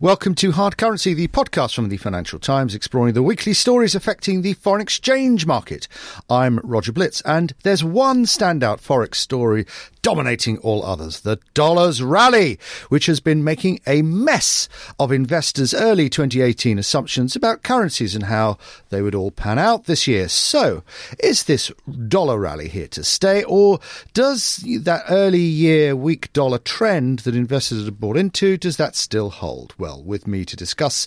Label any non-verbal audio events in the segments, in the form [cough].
Welcome to Hard Currency, the podcast from the Financial Times exploring the weekly stories affecting the foreign exchange market. I'm Roger Blitz, and there's one standout forex story dominating all others, the dollar's rally, which has been making a mess of investors' early 2018 assumptions about currencies and how they would all pan out this year. So, is this dollar rally here to stay, or does that early year weak dollar trend that investors have bought into, does that still hold? Well, with me to discuss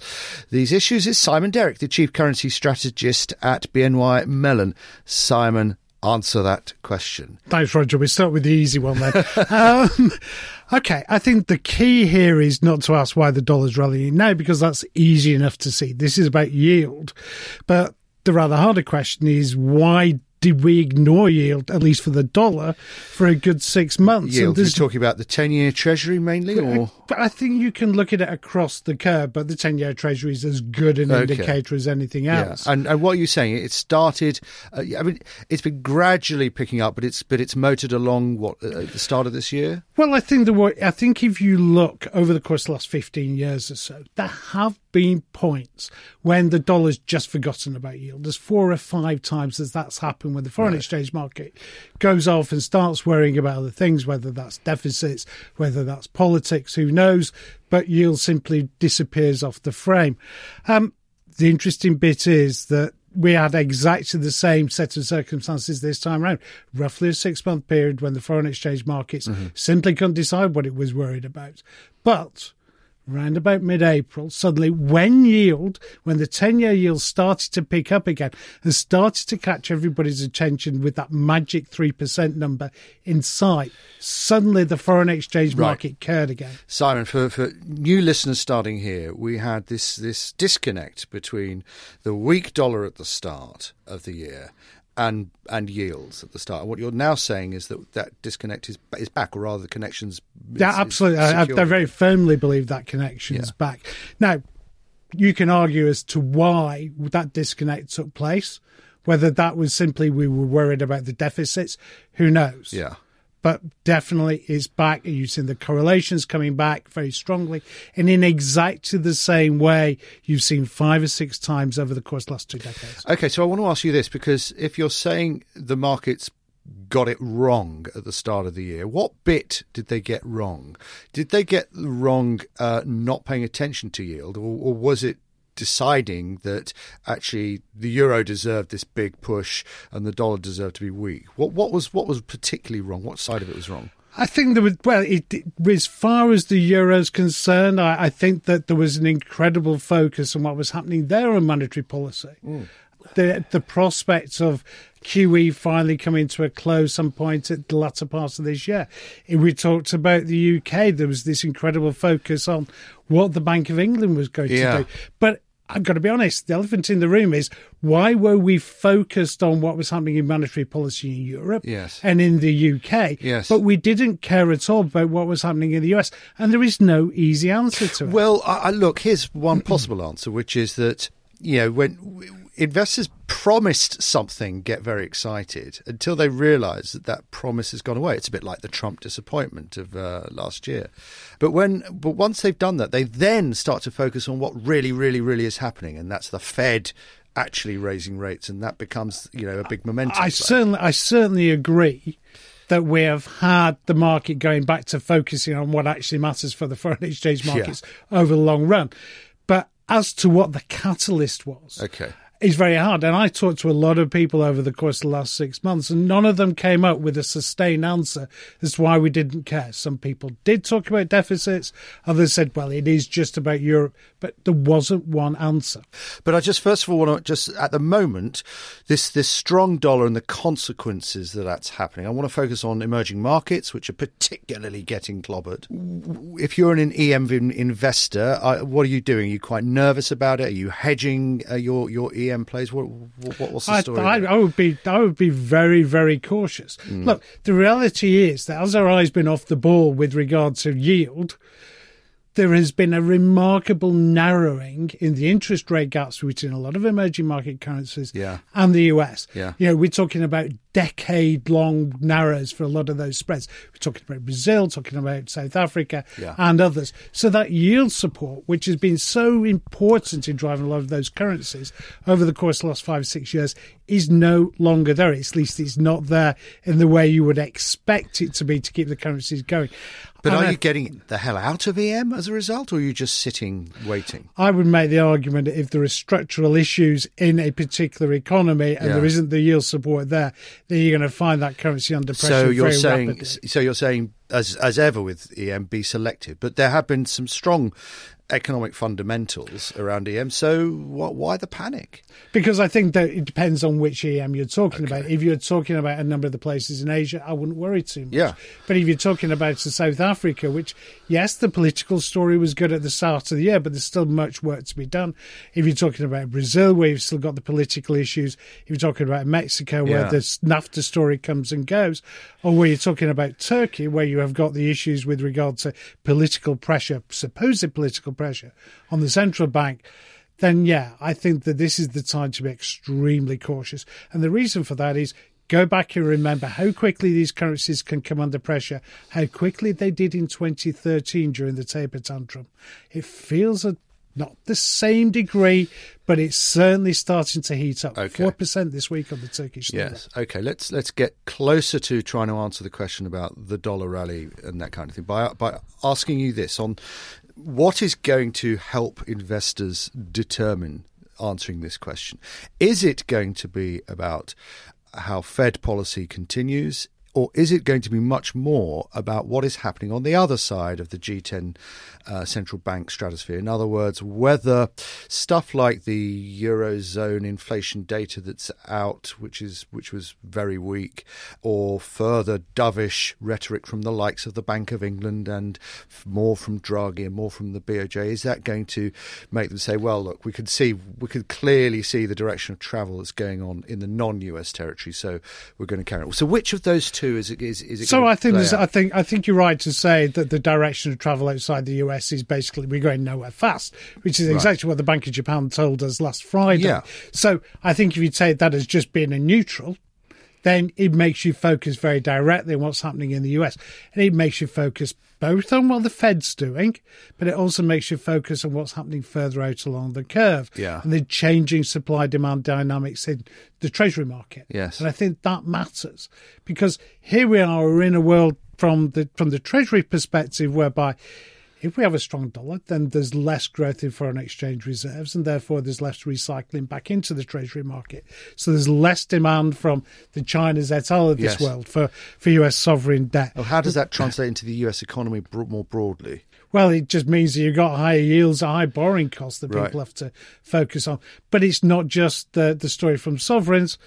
these issues is Simon Derrick, the chief currency strategist at BNY Mellon. Simon, answer that question. Thanks, Roger. We start with the easy one then. [laughs] um, okay, I think the key here is not to ask why the dollar's rallying now because that's easy enough to see. This is about yield, but the rather harder question is why we ignore yield, at least for the dollar, for a good six months? Yield, you're talking about the 10 year Treasury mainly? or But I think you can look at it across the curve, but the 10 year Treasury is as good an Okay. indicator as anything else. And, and what are you saying? It started. Uh, I mean, it's been gradually picking up, but it's but it's motored along. What uh, at the start of this year? Well, I think the I think if you look over the course of the last 15 years or so, there have been points when the dollar's just forgotten about yield. There's four or five times as that's happened when the foreign exchange market goes off and starts worrying about other things, whether that's deficits, whether that's politics, who knows, but yield simply disappears off the frame. Um, the interesting bit is that we had exactly the same set of circumstances this time around. Roughly a six month period when the foreign exchange markets simply couldn't decide what it was worried about. But round about mid April, suddenly when yield, when the 10 year yield started to pick up again and started to catch everybody's attention with that magic 3% number in sight, suddenly the foreign exchange Right. market cared again. Simon, for, for new listeners starting here, we had this this disconnect between the weak dollar at the start of the year and and yields at the start. And what you're now saying is that that disconnect is is back, or rather, the connections. Yeah, is- is absolutely. I, I, I very firmly believe that connection's Yeah. back. Now, you can argue as to why that disconnect took place. Whether that was simply we were worried about the deficits, who knows? Yeah. But definitely it's back. You've seen the correlations coming back very strongly. And in exactly the same way you've seen five or six times over the course of the last two decades. Okay, so I want to ask you this because if you're saying the markets got it wrong at the start of the year, what bit did they get wrong? Did they get wrong uh, not paying attention to yield, or, or was it deciding that actually the euro deserved this big push and the dollar deserved to be weak? What what was what was particularly wrong? What side of it was wrong? I think there was, well, it, it- as far as the euro is concerned, I, I think that there was an incredible focus on what was happening there on monetary policy. Mm. The, the prospects of QE finally coming to a close some point at the latter part of this year. If we talked about the UK, there was this incredible focus on what the Bank of England was going Yeah. to do. But I've got to be honest, the elephant in the room is why were we focused on what was happening in monetary policy in Europe Yes. and in the UK? Yes. But we didn't care at all about what was happening in the US. And there is no easy answer to it. Well, I, I, look, here's one possible answer, which is that you know when investors promised something, get very excited until they realise that that promise has gone away. It's a bit like the Trump disappointment of uh, last year. But when, but once they've done that, they then start to focus on what really, really, really is happening, and that's the Fed actually raising rates, and that becomes you know a big momentum. I play. certainly, I certainly agree that we have had the market going back to focusing on what actually matters for the foreign exchange Yeah. markets over the long run. But as to what the catalyst was, Okay. Is very hard. And I talked to a lot of people over the course of the last six months, and none of them came up with a sustained answer as to why we didn't care. Some people did talk about deficits. Others said, well, it is just about Europe but there wasn't one answer. But I just first of all want to just at the moment this this strong dollar and the consequences that that's happening. I want to focus on emerging markets, which are particularly getting clobbered. If you're an EM investor, what are you doing? Are you quite nervous about it? Are you hedging uh, your your EM plays? What, what what's the story? I, I, I, would be I would be very very cautious. Mm. Look, the reality is that as our eyes been off the ball with regard to yield there has been a remarkable narrowing in the interest rate gaps between a lot of emerging market currencies yeah. and the US. Yeah. You know, we're talking about decade long narrows for a lot of those spreads. We're talking about Brazil, talking about South Africa yeah. and others. So that yield support, which has been so important in driving a lot of those currencies over the course of the last five, six years, is no longer there. At least it's not there in the way you would expect it to be to keep the currencies going. But and are you getting the hell out of EM as a result, or are you just sitting waiting? I would make the argument that if there are structural issues in a particular economy and yeah. there isn't the yield support there, you're going to find that currency under pressure. So you're saying, rapidly. so you're saying, as as ever with EM, be selective. But there have been some strong economic fundamentals around EM. So what, why the panic? Because I think that it depends on which EM you're talking okay. about. If you're talking about a number of the places in Asia, I wouldn't worry too much. Yeah. But if you're talking about South Africa, which, yes, the political story was good at the start of the year, but there's still much work to be done. If you're talking about Brazil, where you've still got the political issues, if you're talking about Mexico, where yeah. the NAFTA story comes and goes, or where you're talking about Turkey, where you have got the issues with regard to political pressure, supposed political pressure on the central bank, then yeah, I think that this is the time to be extremely cautious. And the reason for that is go back and remember how quickly these currencies can come under pressure, how quickly they did in 2013 during the taper tantrum. It feels a not the same degree, but it's certainly starting to heat up. Four okay. percent this week on the Turkish. lira. Yes. Okay. Let's let's get closer to trying to answer the question about the dollar rally and that kind of thing by by asking you this on what is going to help investors determine answering this question? Is it going to be about how Fed policy continues? Or is it going to be much more about what is happening on the other side of the G10 uh, central bank stratosphere? In other words, whether stuff like the eurozone inflation data that's out, which is which was very weak, or further dovish rhetoric from the likes of the Bank of England and more from Draghi and more from the BOJ, is that going to make them say, "Well, look, we could see, we could clearly see the direction of travel that's going on in the non-US territory, so we're going to carry it." So, which of those two two is? Is, is so I think I think I think you're right to say that the direction of travel outside the US is basically we're going nowhere fast, which is exactly right. what the Bank of Japan told us last Friday. Yeah. So I think if you take that as just being a neutral, then it makes you focus very directly on what's happening in the US. And it makes you focus both on what the Fed's doing, but it also makes you focus on what's happening further out along the curve. Yeah. And the changing supply demand dynamics in the treasury market. Yes. And I think that matters because here we are, we're in a world from the from the treasury perspective whereby if we have a strong dollar, then there's less growth in foreign exchange reserves, and therefore there's less recycling back into the treasury market. So there's less demand from the China's et al. of this yes. world for, for US sovereign debt. Well, how does that translate into the US economy more broadly? Well, it just means that you've got higher yields, high borrowing costs that people right. have to focus on. But it's not just the, the story from sovereigns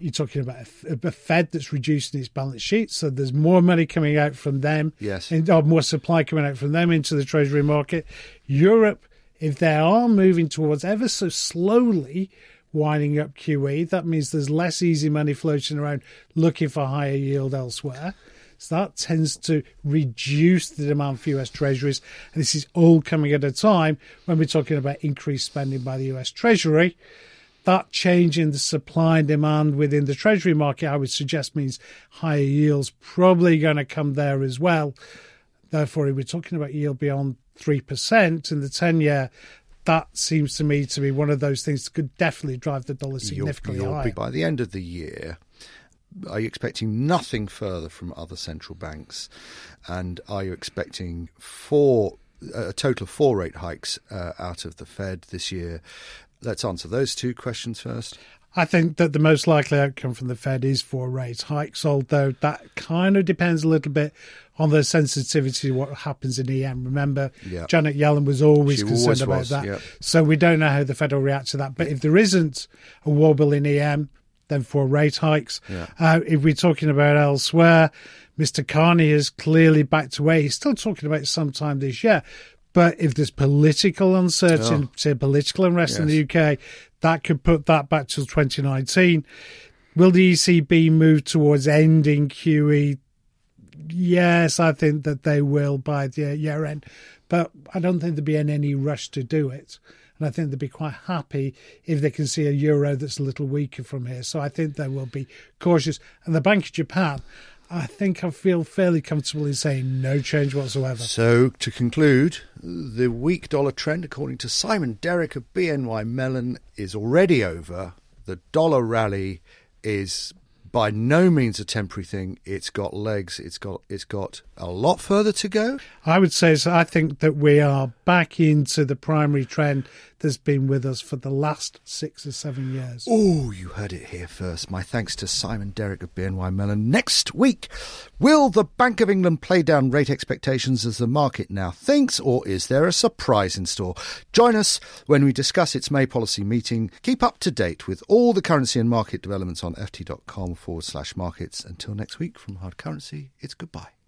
you're talking about a, a, Fed that's reducing its balance sheet, so there's more money coming out from them, yes, and or more supply coming out from them into the treasury market. Europe, if they are moving towards ever so slowly winding up QE, that means there's less easy money floating around looking for higher yield elsewhere. So that tends to reduce the demand for US treasuries. And this is all coming at a time when we're talking about increased spending by the US Treasury that change in the supply and demand within the treasury market, I would suggest means higher yields probably going to come there as well. Therefore, if we're talking about yield beyond 3% in the 10 year, that seems to me to be one of those things that could definitely drive the dollar significantly you'll, you'll higher. by the end of the year, are you expecting nothing further from other central banks? And are you expecting four a total of four rate hikes uh, out of the Fed this year? Let's answer those two questions first. I think that the most likely outcome from the Fed is for rate hikes, although that kind of depends a little bit on the sensitivity to what happens in EM. Remember, Yeah. Janet Yellen was always She concerned always about was, that. yeah. So we don't know how the Fed will react to that. But if there isn't a wobble in EM, then for rate hikes. Yeah. Uh, if we're talking about elsewhere, Mr. Carney is clearly backed away. He's still talking about sometime this year. But if there's political uncertainty, oh. political unrest in the UK, that could put that back till 2019. Will the ECB move towards ending QE? Yes, I think that they will by the year end, but I don't think there'd be in any rush to do it. And I think they'd be quite happy if they can see a euro that's a little weaker from here. So I think they will be cautious. And the Bank of Japan, I think I feel fairly comfortable in saying no change whatsoever. So, to conclude, the weak dollar trend, according to Simon Derrick of BNY Mellon, is already over. The dollar rally is by no means a temporary thing. It's got legs. It's got it's got a lot further to go. I would say so. I think that we are back into the primary trend that's been with us for the last six or seven years. Oh, you heard it here first. My thanks to Simon Derrick of BNY Mellon. Next week, will the Bank of England play down rate expectations as the market now thinks, or is there a surprise in store? Join us when we discuss its May policy meeting. Keep up to date with all the currency and market developments on ft.com forward slash markets. Until next week, from Hard Currency, it's goodbye.